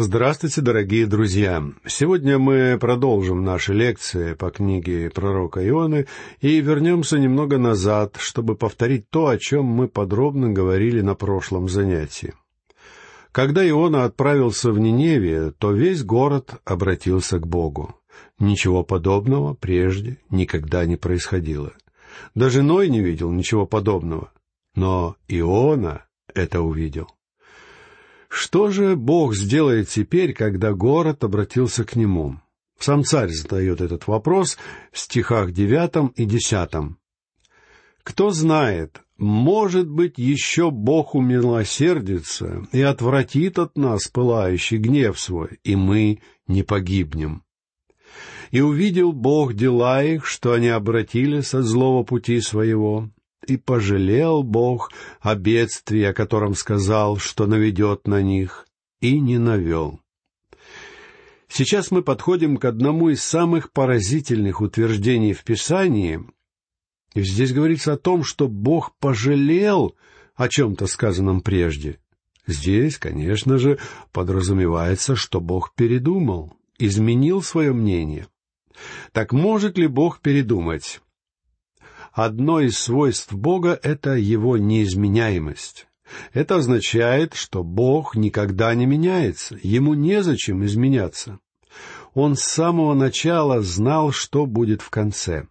Здравствуйте, дорогие друзья! Сегодня мы продолжим наши лекции по книге пророка Ионы и вернемся немного назад, чтобы повторить то, о чем мы подробно говорили на прошлом занятии. Когда Иона отправился в Ниневию, то весь город обратился к Богу. Ничего подобного прежде никогда не происходило. Даже Ной не видел ничего подобного. Но Иона это увидел. Что же Бог сделает теперь, когда город обратился к нему? Сам царь задает этот вопрос в стихах девятом и десятом. Кто знает, может быть, еще Бог умилосердится и отвратит от нас пылающий гнев свой, и мы не погибнем. И увидел Бог дела их, что они обратились от злого пути своего, и пожалел Бог о бедствии, о котором сказал, что наведет на них, и не навел. Сейчас мы подходим к одному из самых поразительных утверждений в Писании. Здесь говорится о том, что Бог пожалел о чем-то сказанном прежде. Здесь, конечно же, подразумевается, что Бог передумал, изменил свое мнение. Так может ли Бог передумать? Одно из свойств Бога — это его неизменяемость. Это означает, что Бог никогда не меняется, ему незачем изменяться. Он с самого начала знал, что будет в конце.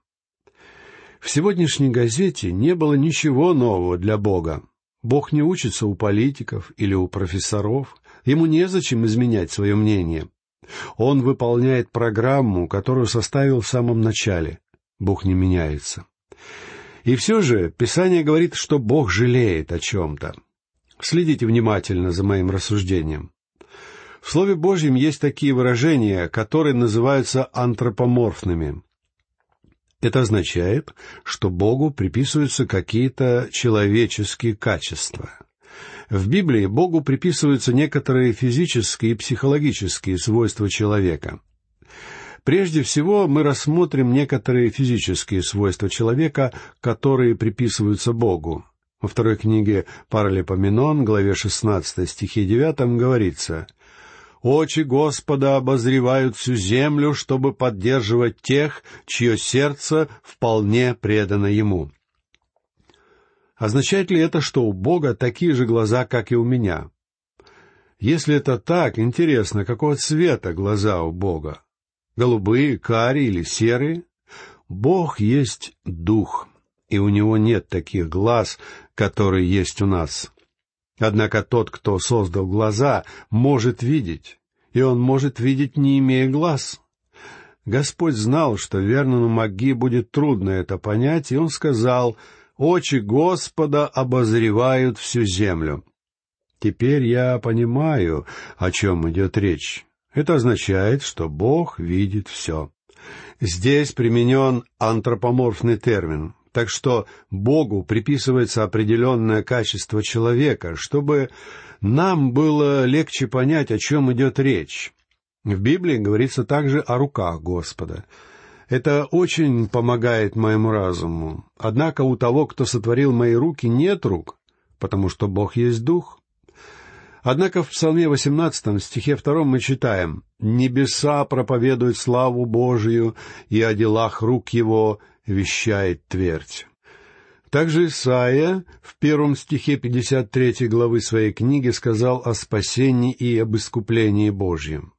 В сегодняшней газете не было ничего нового для Бога. Бог не учится у политиков или у профессоров, ему незачем изменять свое мнение. Он выполняет программу, которую составил в самом начале. Бог не меняется. И все же Писание говорит, что Бог жалеет о чем-то. Следите внимательно за моим рассуждением. В Слове Божьем есть такие выражения, которые называются антропоморфными. Это означает, что Богу приписываются какие-то человеческие качества. В Библии Богу приписываются некоторые физические и психологические свойства человека. Прежде всего мы рассмотрим некоторые физические свойства человека, которые приписываются Богу. Во второй книге Паралипоменон, главе 16 стихе 9 говорится «Очи Господа обозревают всю землю, чтобы поддерживать тех, чье сердце вполне предано Ему». Означает ли это, что у Бога такие же глаза, как и у меня? Если это так, интересно, какого цвета глаза у Бога? Голубые, карие или серые. Бог есть дух, и у него нет таких глаз, которые есть у нас. Однако тот, кто создал глаза, может видеть, и он может видеть, не имея глаз. Господь знал, что верному Маги будет трудно это понять, и он сказал, «Очи Господа обозревают всю землю». Теперь я понимаю, о чем идет речь. Это означает, что Бог видит все. Здесь применен антропоморфный термин, так что Богу приписывается определенное качество человека, чтобы нам было легче понять, о чем идет речь. В Библии говорится также о руках Господа. Это очень помогает моему разуму. Однако у того, кто сотворил мои руки, нет рук, потому что Бог есть Дух. Однако в Псалме 18 стихе 2 мы читаем «Небеса проповедуют славу Божию, и о делах рук его вещает твердь». Также Исаия в первом стихе 53 главы своей книги сказал о спасении и об искуплении Божьем.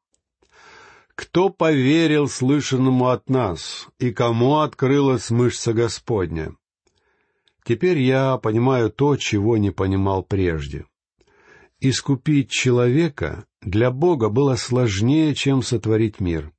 «Кто поверил слышанному от нас, и кому открылась мышца Господня?» Теперь я понимаю то, чего не понимал прежде. Искупить человека для Бога было сложнее, чем сотворить мир.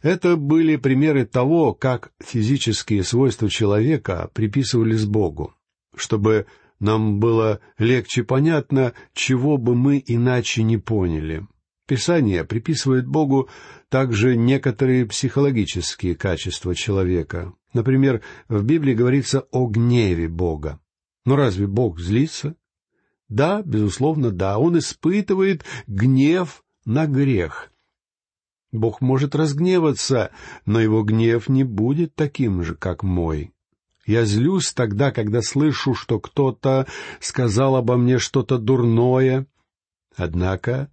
Это были примеры того, как физические свойства человека приписывались Богу, чтобы нам было легче понятно, чего бы мы иначе не поняли. Писание приписывает Богу также некоторые психологические качества человека. Например, в Библии говорится о гневе Бога. Но разве Бог злится? Да, безусловно, да, он испытывает гнев на грех. Бог может разгневаться, но его гнев не будет таким же, как мой. Я злюсь тогда, когда слышу, что кто-то сказал обо мне что-то дурное. Однако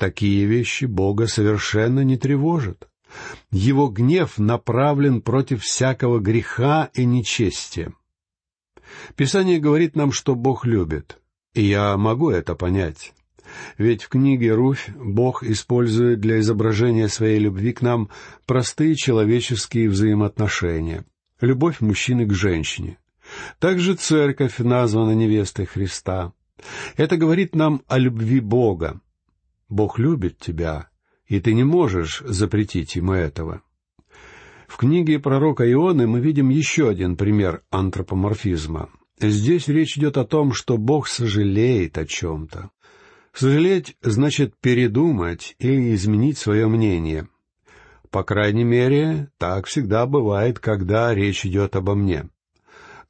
Такие вещи Бога совершенно не тревожат. Его гнев направлен против всякого греха и нечестия. Писание говорит нам, что Бог любит, и я могу это понять. Ведь в книге «Руфь» Бог использует для изображения своей любви к нам простые человеческие взаимоотношения, любовь мужчины к женщине. Также церковь названа невестой Христа. Это говорит нам о любви Бога. Бог любит тебя, и ты не можешь запретить ему этого. В книге пророка Ионы мы видим еще один пример антропоморфизма. Здесь речь идет о том, что Бог сожалеет о чем-то. Сожалеть значит передумать или изменить свое мнение. По крайней мере, так всегда бывает, когда речь идет обо мне.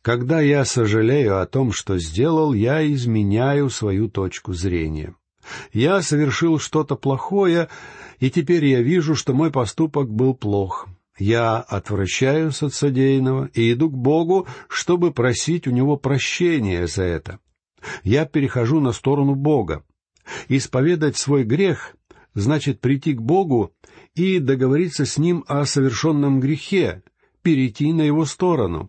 Когда я сожалею о том, что сделал, я изменяю свою точку зрения. Я совершил что-то плохое, и теперь я вижу, что мой поступок был плох. Я отвращаюсь от содеянного и иду к Богу, чтобы просить у Него прощения за это. Я перехожу на сторону Бога. Исповедать свой грех значит прийти к Богу и договориться с Ним о совершенном грехе, перейти на Его сторону.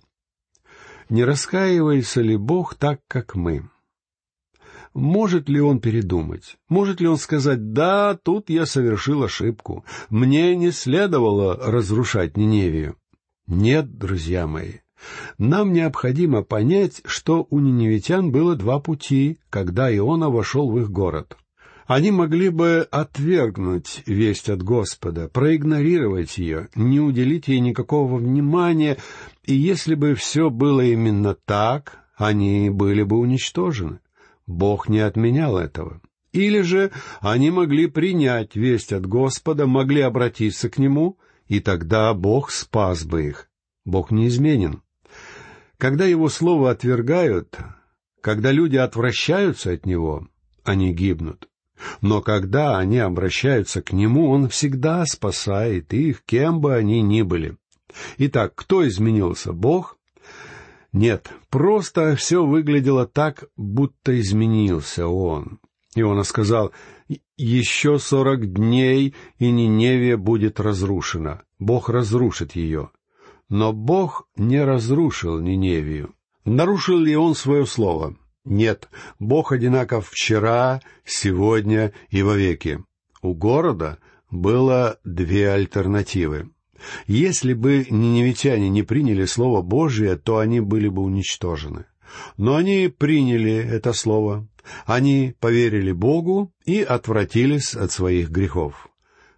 Не раскаивается ли Бог так, как мы? Может ли он передумать? Может ли он сказать, да, тут я совершил ошибку, мне не следовало разрушать Ниневию? Нет, друзья мои, нам необходимо понять, что у ниневитян было два пути, когда Иона вошел в их город. Они могли бы отвергнуть весть от Господа, проигнорировать ее, не уделить ей никакого внимания, и если бы все было именно так, они были бы уничтожены. Бог не отменял этого. Или же они могли принять весть от Господа, могли обратиться к Нему, и тогда Бог спас бы их. Бог неизменен. Когда Его Слово отвергают, когда люди отвращаются от Него, они гибнут. Но когда они обращаются к Нему, Он всегда спасает их, кем бы они ни были. Итак, кто изменился, Бог нет, просто все выглядело так, будто изменился он. Иона сказал, «Еще сорок дней, и Ниневия будет разрушена. Бог разрушит ее». Но Бог не разрушил Ниневию. Нарушил ли он свое слово? Нет, Бог одинаков вчера, сегодня и вовеки. У города было две альтернативы. Если бы ниневитяне не приняли Слово Божие, то они были бы уничтожены. Но они приняли это Слово, они поверили Богу и отвратились от своих грехов.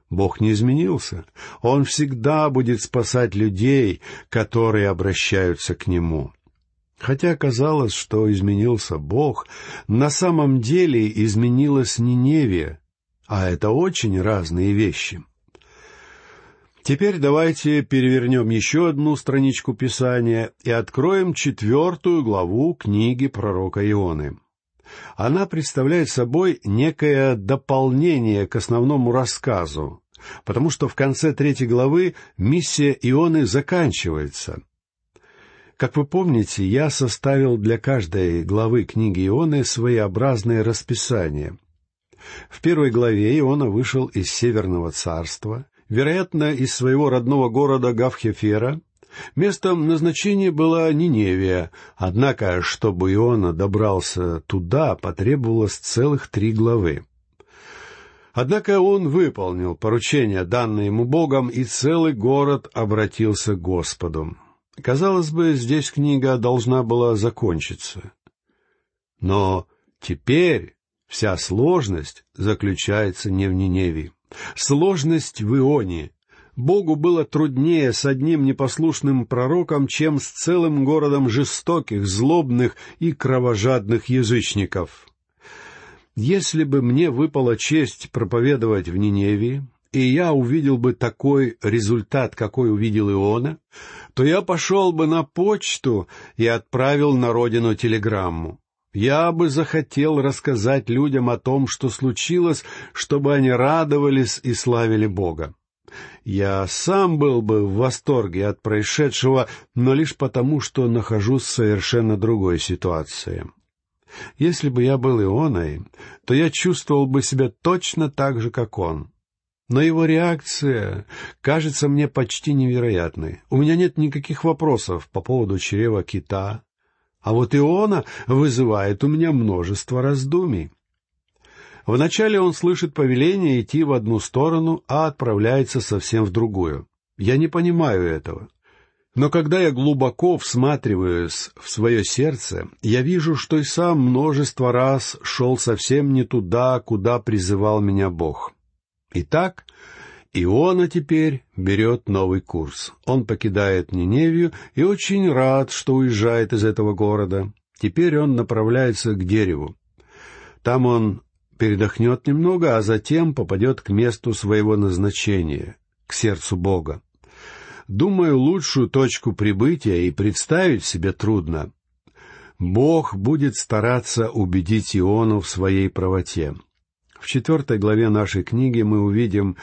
Бог не изменился. Он всегда будет спасать людей, которые обращаются к Нему. Хотя казалось, что изменился Бог, на самом деле изменилась Ниневия, а это очень разные вещи. Теперь давайте перевернем еще одну страничку Писания и откроем четвертую главу книги пророка Ионы. Она представляет собой некое дополнение к основному рассказу, потому что в конце третьей главы миссия Ионы заканчивается. Как вы помните, я составил для каждой главы книги Ионы своеобразное расписание. В первой главе Иона вышел из Северного царства, вероятно, из своего родного города Гавхефера. Местом назначения была Ниневия, однако, чтобы Иона добрался туда, потребовалось целых три главы. Однако он выполнил поручение, данное ему Богом, и целый город обратился к Господу. Казалось бы, здесь книга должна была закончиться. Но теперь вся сложность заключается не в Ниневии. Сложность в Ионе. Богу было труднее с одним непослушным пророком, чем с целым городом жестоких, злобных и кровожадных язычников. Если бы мне выпала честь проповедовать в Ниневии, и я увидел бы такой результат, какой увидел Иона, то я пошел бы на почту и отправил на родину телеграмму. Я бы захотел рассказать людям о том, что случилось, чтобы они радовались и славили Бога. Я сам был бы в восторге от происшедшего, но лишь потому, что нахожусь в совершенно другой ситуации. Если бы я был Ионой, то я чувствовал бы себя точно так же, как он. Но его реакция кажется мне почти невероятной. У меня нет никаких вопросов по поводу чрева кита, а вот Иона вызывает у меня множество раздумий. Вначале он слышит повеление идти в одну сторону, а отправляется совсем в другую. Я не понимаю этого. Но когда я глубоко всматриваюсь в свое сердце, я вижу, что и сам множество раз шел совсем не туда, куда призывал меня Бог. Итак, Иона теперь берет новый курс. Он покидает Ниневию и очень рад, что уезжает из этого города. Теперь он направляется к дереву. Там он передохнет немного, а затем попадет к месту своего назначения, к сердцу Бога. Думаю, лучшую точку прибытия и представить себе трудно. Бог будет стараться убедить Иону в своей правоте. В четвертой главе нашей книги мы увидим,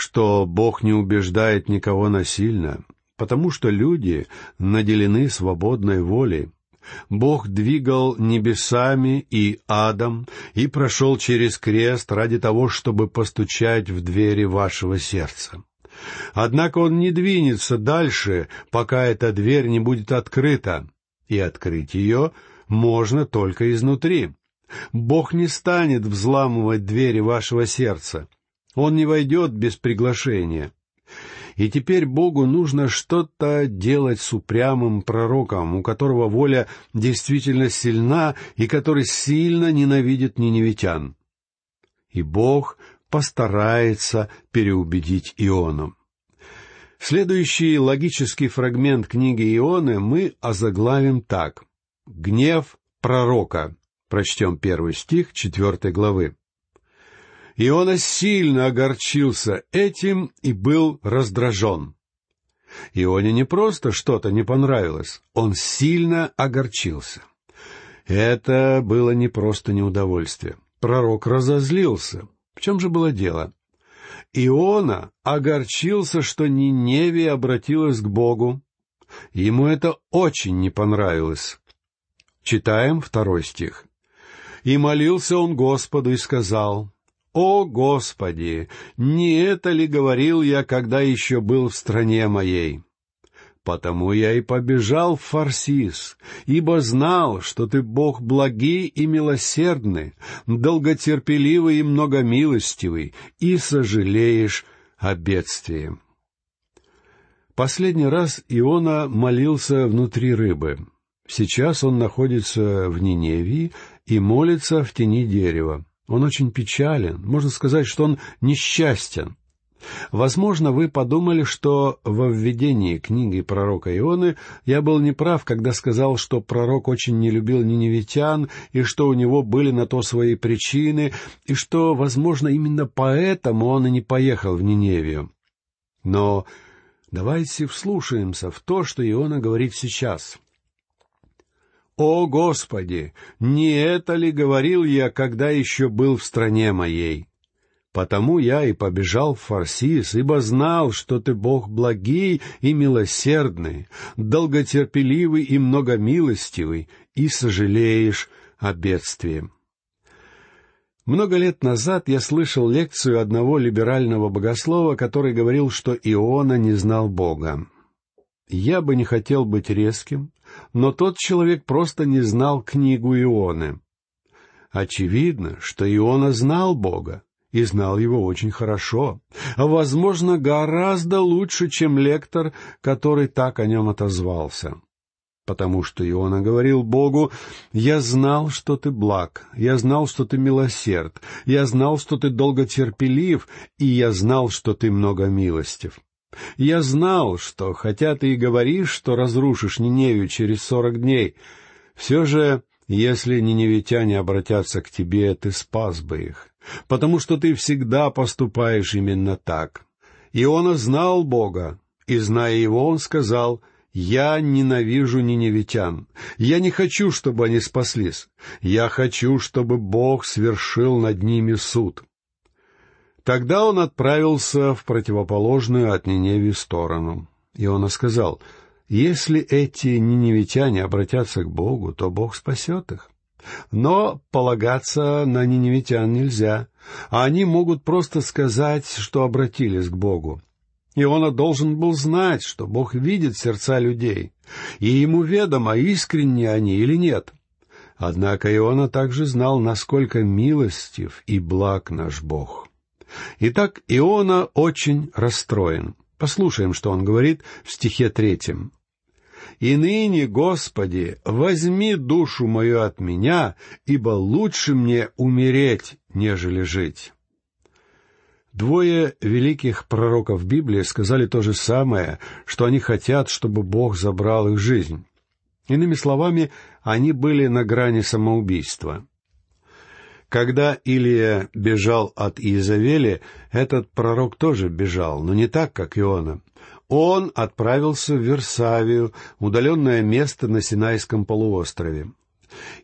что Бог не убеждает никого насильно, потому что люди наделены свободной волей. Бог двигал небесами и адом и прошел через крест ради того, чтобы постучать в двери вашего сердца. Однако он не двинется дальше, пока эта дверь не будет открыта, и открыть ее можно только изнутри. Бог не станет взламывать двери вашего сердца. Он не войдет без приглашения. И теперь Богу нужно что-то делать с упрямым пророком, у которого воля действительно сильна и который сильно ненавидит ниневитян. И Бог постарается переубедить Иону. Следующий логический фрагмент книги Ионы мы озаглавим так. «Гнев пророка». Прочтем первый стих четвертой главы. Иона сильно огорчился этим и был раздражен. Ионе не просто что-то не понравилось, он сильно огорчился. Это было не просто неудовольствие. Пророк разозлился. В чем же было дело? Иона огорчился, что Ниневия обратилась к Богу. Ему это очень не понравилось. Читаем второй стих. «И молился он Господу и сказал, «О, Господи, не это ли говорил я, когда еще был в стране моей?» Потому я и побежал в Фарсис, ибо знал, что ты Бог благий и милосердный, долготерпеливый и многомилостивый, и сожалеешь о бедствии. Последний раз Иона молился внутри рыбы. Сейчас он находится в Ниневии и молится в тени дерева. Он очень печален, можно сказать, что он несчастен. Возможно, вы подумали, что во введении книги пророка Ионы я был неправ, когда сказал, что пророк очень не любил ниневитян, и что у него были на то свои причины, и что, возможно, именно поэтому он и не поехал в Ниневию. Но давайте вслушаемся в то, что Иона говорит сейчас. «О, Господи! Не это ли говорил я, когда еще был в стране моей? Потому я и побежал в Фарсис, ибо знал, что ты Бог благий и милосердный, долготерпеливый и многомилостивый, и сожалеешь о бедствии». Много лет назад я слышал лекцию одного либерального богослова, который говорил, что Иона не знал Бога. Я бы не хотел быть резким, но тот человек просто не знал книгу Ионы. Очевидно, что Иона знал Бога и знал его очень хорошо, а, возможно, гораздо лучше, чем лектор, который так о нем отозвался. Потому что Иона говорил Богу, «Я знал, что ты благ, я знал, что ты милосерд, я знал, что ты долготерпелив, и я знал, что ты многомилостив». Я знал, что, хотя ты и говоришь, что разрушишь Ниневию через сорок дней, все же, если ниневитяне обратятся к тебе, ты спас бы их, потому что ты всегда поступаешь именно так. Иона знал Бога, и, зная его, он сказал, «Я ненавижу ниневитян. Я не хочу, чтобы они спаслись. Я хочу, чтобы Бог свершил над ними суд». Тогда он отправился в противоположную от Ниневи сторону. И он сказал, «Если эти ниневитяне обратятся к Богу, то Бог спасет их». Но полагаться на ниневитян нельзя, а они могут просто сказать, что обратились к Богу. Иона должен был знать, что Бог видит сердца людей, и ему ведомо, искренне они или нет. Однако Иона также знал, насколько милостив и благ наш Бог. Итак, Иона очень расстроен. Послушаем, что он говорит в стихе третьем. «И ныне, Господи, возьми душу мою от меня, ибо лучше мне умереть, нежели жить». Двое великих пророков Библии сказали то же самое, что они хотят, чтобы Бог забрал их жизнь. Иными словами, они были на грани самоубийства. Когда Илия бежал от Иезавели, этот пророк тоже бежал, но не так, как Иона. Он отправился в Версавию, удаленное место на Синайском полуострове.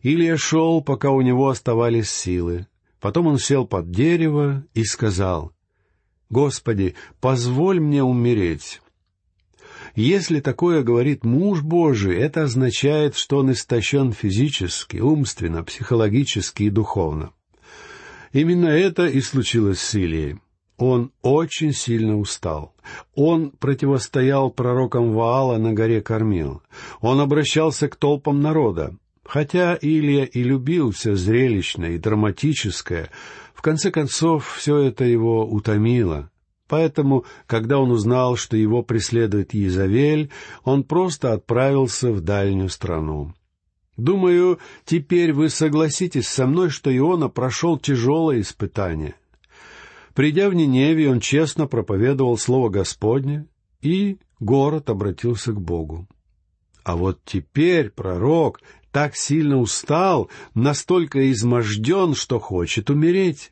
Илия шел, пока у него оставались силы. Потом он сел под дерево и сказал, «Господи, позволь мне умереть». Если такое говорит муж Божий, это означает, что он истощен физически, умственно, психологически и духовно. Именно это и случилось с Илией. Он очень сильно устал. Он противостоял пророкам Ваала на горе Кормил. Он обращался к толпам народа. Хотя Илия и любил все зрелищное и драматическое, в конце концов все это его утомило. Поэтому, когда он узнал, что его преследует Езавель, он просто отправился в дальнюю страну. Думаю, теперь вы согласитесь со мной, что Иона прошел тяжелое испытание. Придя в Ниневию, он честно проповедовал Слово Господне, и город обратился к Богу. А вот теперь пророк так сильно устал, настолько изможден, что хочет умереть.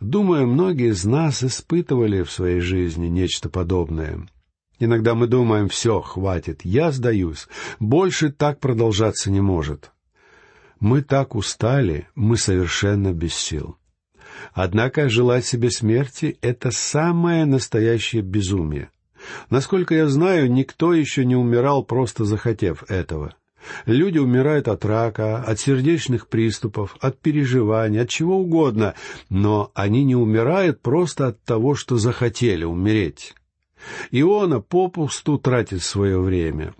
Думаю, многие из нас испытывали в своей жизни нечто подобное. Иногда мы думаем, все, хватит, я сдаюсь, больше так продолжаться не может. Мы так устали, мы совершенно без сил. Однако желать себе смерти — это самое настоящее безумие. Насколько я знаю, никто еще не умирал, просто захотев этого. Люди умирают от рака, от сердечных приступов, от переживаний, от чего угодно, но они не умирают просто от того, что захотели умереть. Иона попусту тратит свое время.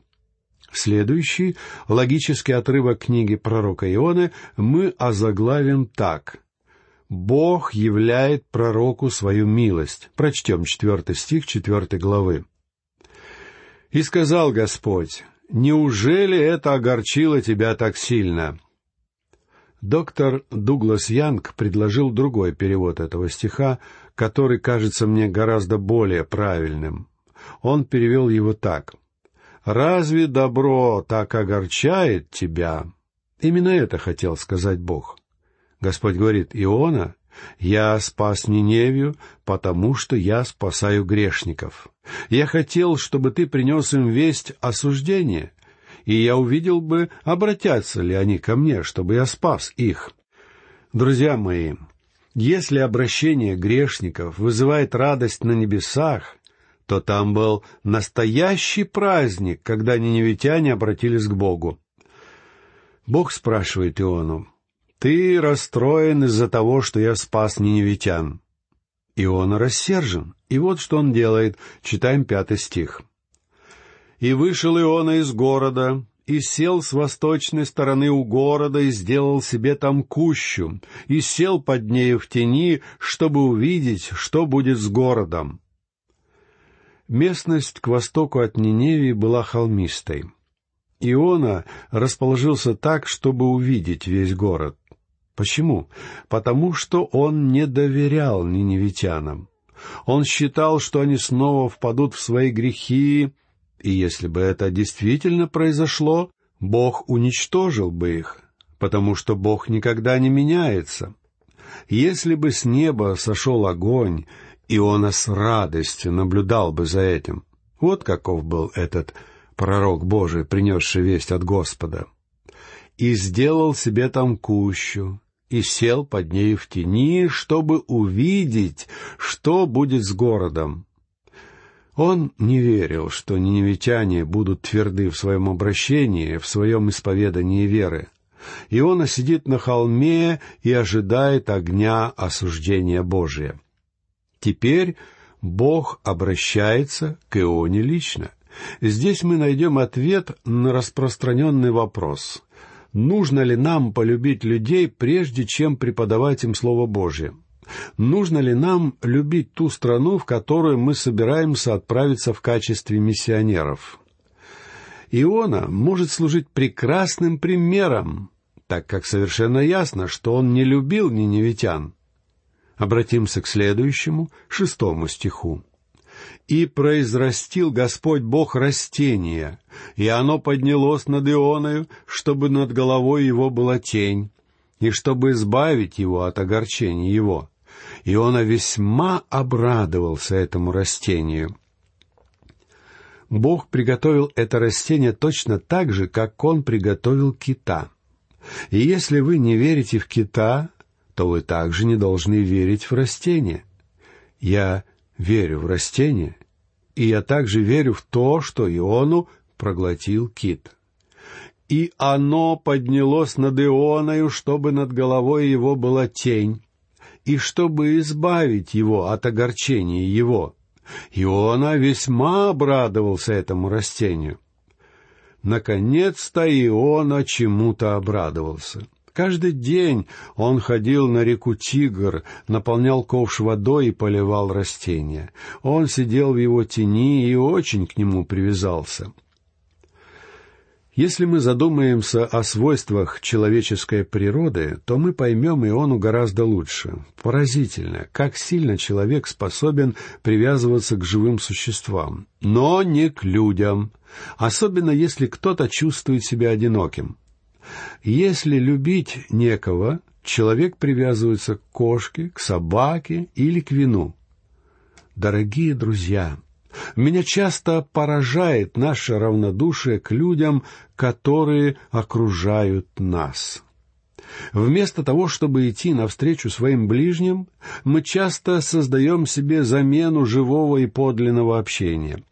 Следующий логический отрывок книги пророка Ионы мы озаглавим так. «Бог являет пророку свою милость». Прочтем четвертый стих четвертой главы. «И сказал Господь, неужели это огорчило тебя так сильно?» Доктор Дуглас Янг предложил другой перевод этого стиха, который кажется мне гораздо более правильным. Он перевел его так. «Разве добро так огорчает тебя?» Именно это хотел сказать Бог. Господь говорит, «Иона, я спас Ниневию, потому что я спасаю грешников. Я хотел, чтобы ты принес им весть осуждения, и я увидел бы, обратятся ли они ко мне, чтобы я спас их. Друзья мои, если обращение грешников вызывает радость на небесах, то там был настоящий праздник, когда ниневитяне обратились к Богу. Бог спрашивает Иону, «Ты расстроен из-за того, что я спас ниневитян?» Иона рассержен, и вот что он делает, читаем пятый стих. «И вышел Иона из города, и сел с восточной стороны у города и сделал себе там кущу, и сел под нею в тени, чтобы увидеть, что будет с городом. Местность к востоку от Ниневии была холмистой. Иона расположился так, чтобы увидеть весь город. Почему? Потому что он не доверял ниневитянам. Он считал, что они снова впадут в свои грехи, и если бы это действительно произошло, Бог уничтожил бы их, потому что Бог никогда не меняется. Если бы с неба сошел огонь, Иона с радостью наблюдал бы за этим. Вот каков был этот пророк Божий, принесший весть от Господа. «И сделал себе там кущу, и сел под нею в тени, чтобы увидеть, что будет с городом. Он не верил, что ниневитяне будут тверды в своем обращении, в своем исповедании веры. Иона сидит на холме и ожидает огня осуждения Божия. Теперь Бог обращается к Ионе лично. Здесь мы найдем ответ на распространенный вопрос. Нужно ли нам полюбить людей, прежде чем преподавать им Слово Божье? Нужно ли нам любить ту страну, в которую мы собираемся отправиться в качестве миссионеров? Иона может служить прекрасным примером, так как совершенно ясно, что он не любил ниневитян. Обратимся к следующему, шестому стиху. «И произрастил Господь Бог растение, и оно поднялось над Ионою, чтобы над головой его была тень, и чтобы избавить его от огорчения его. Иона весьма обрадовался этому растению. Бог приготовил это растение точно так же, как Он приготовил кита. И если вы не верите в кита, то вы также не должны верить в растение. Я верю в растение, и я также верю в то, что Иону проглотил кит. И оно поднялось над Ионою, чтобы над головой его была тень, и чтобы избавить его от огорчения его. Иона весьма обрадовался этому растению. Наконец-то Иона чему-то обрадовался. Каждый день он ходил на реку Тигр, наполнял ковш водой и поливал растения. Он сидел в его тени и очень к нему привязался. Если мы задумаемся о свойствах человеческой природы, то мы поймем Иону гораздо лучше. Поразительно, как сильно человек способен привязываться к живым существам, но не к людям, особенно если кто-то чувствует себя одиноким. Если любить некого, человек привязывается к кошке, к собаке или к вину. Дорогие друзья, меня часто поражает наше равнодушие к людям, которые окружают нас. Вместо того, чтобы идти навстречу своим ближним, мы часто создаем себе замену живого и подлинного общения.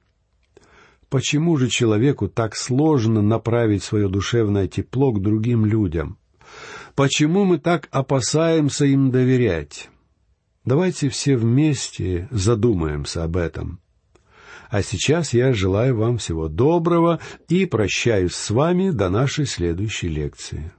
Почему же человеку так сложно направить свое душевное тепло к другим людям? Почему мы так опасаемся им доверять? Давайте все вместе задумаемся об этом. А сейчас я желаю вам всего доброго и прощаюсь с вами до нашей следующей лекции.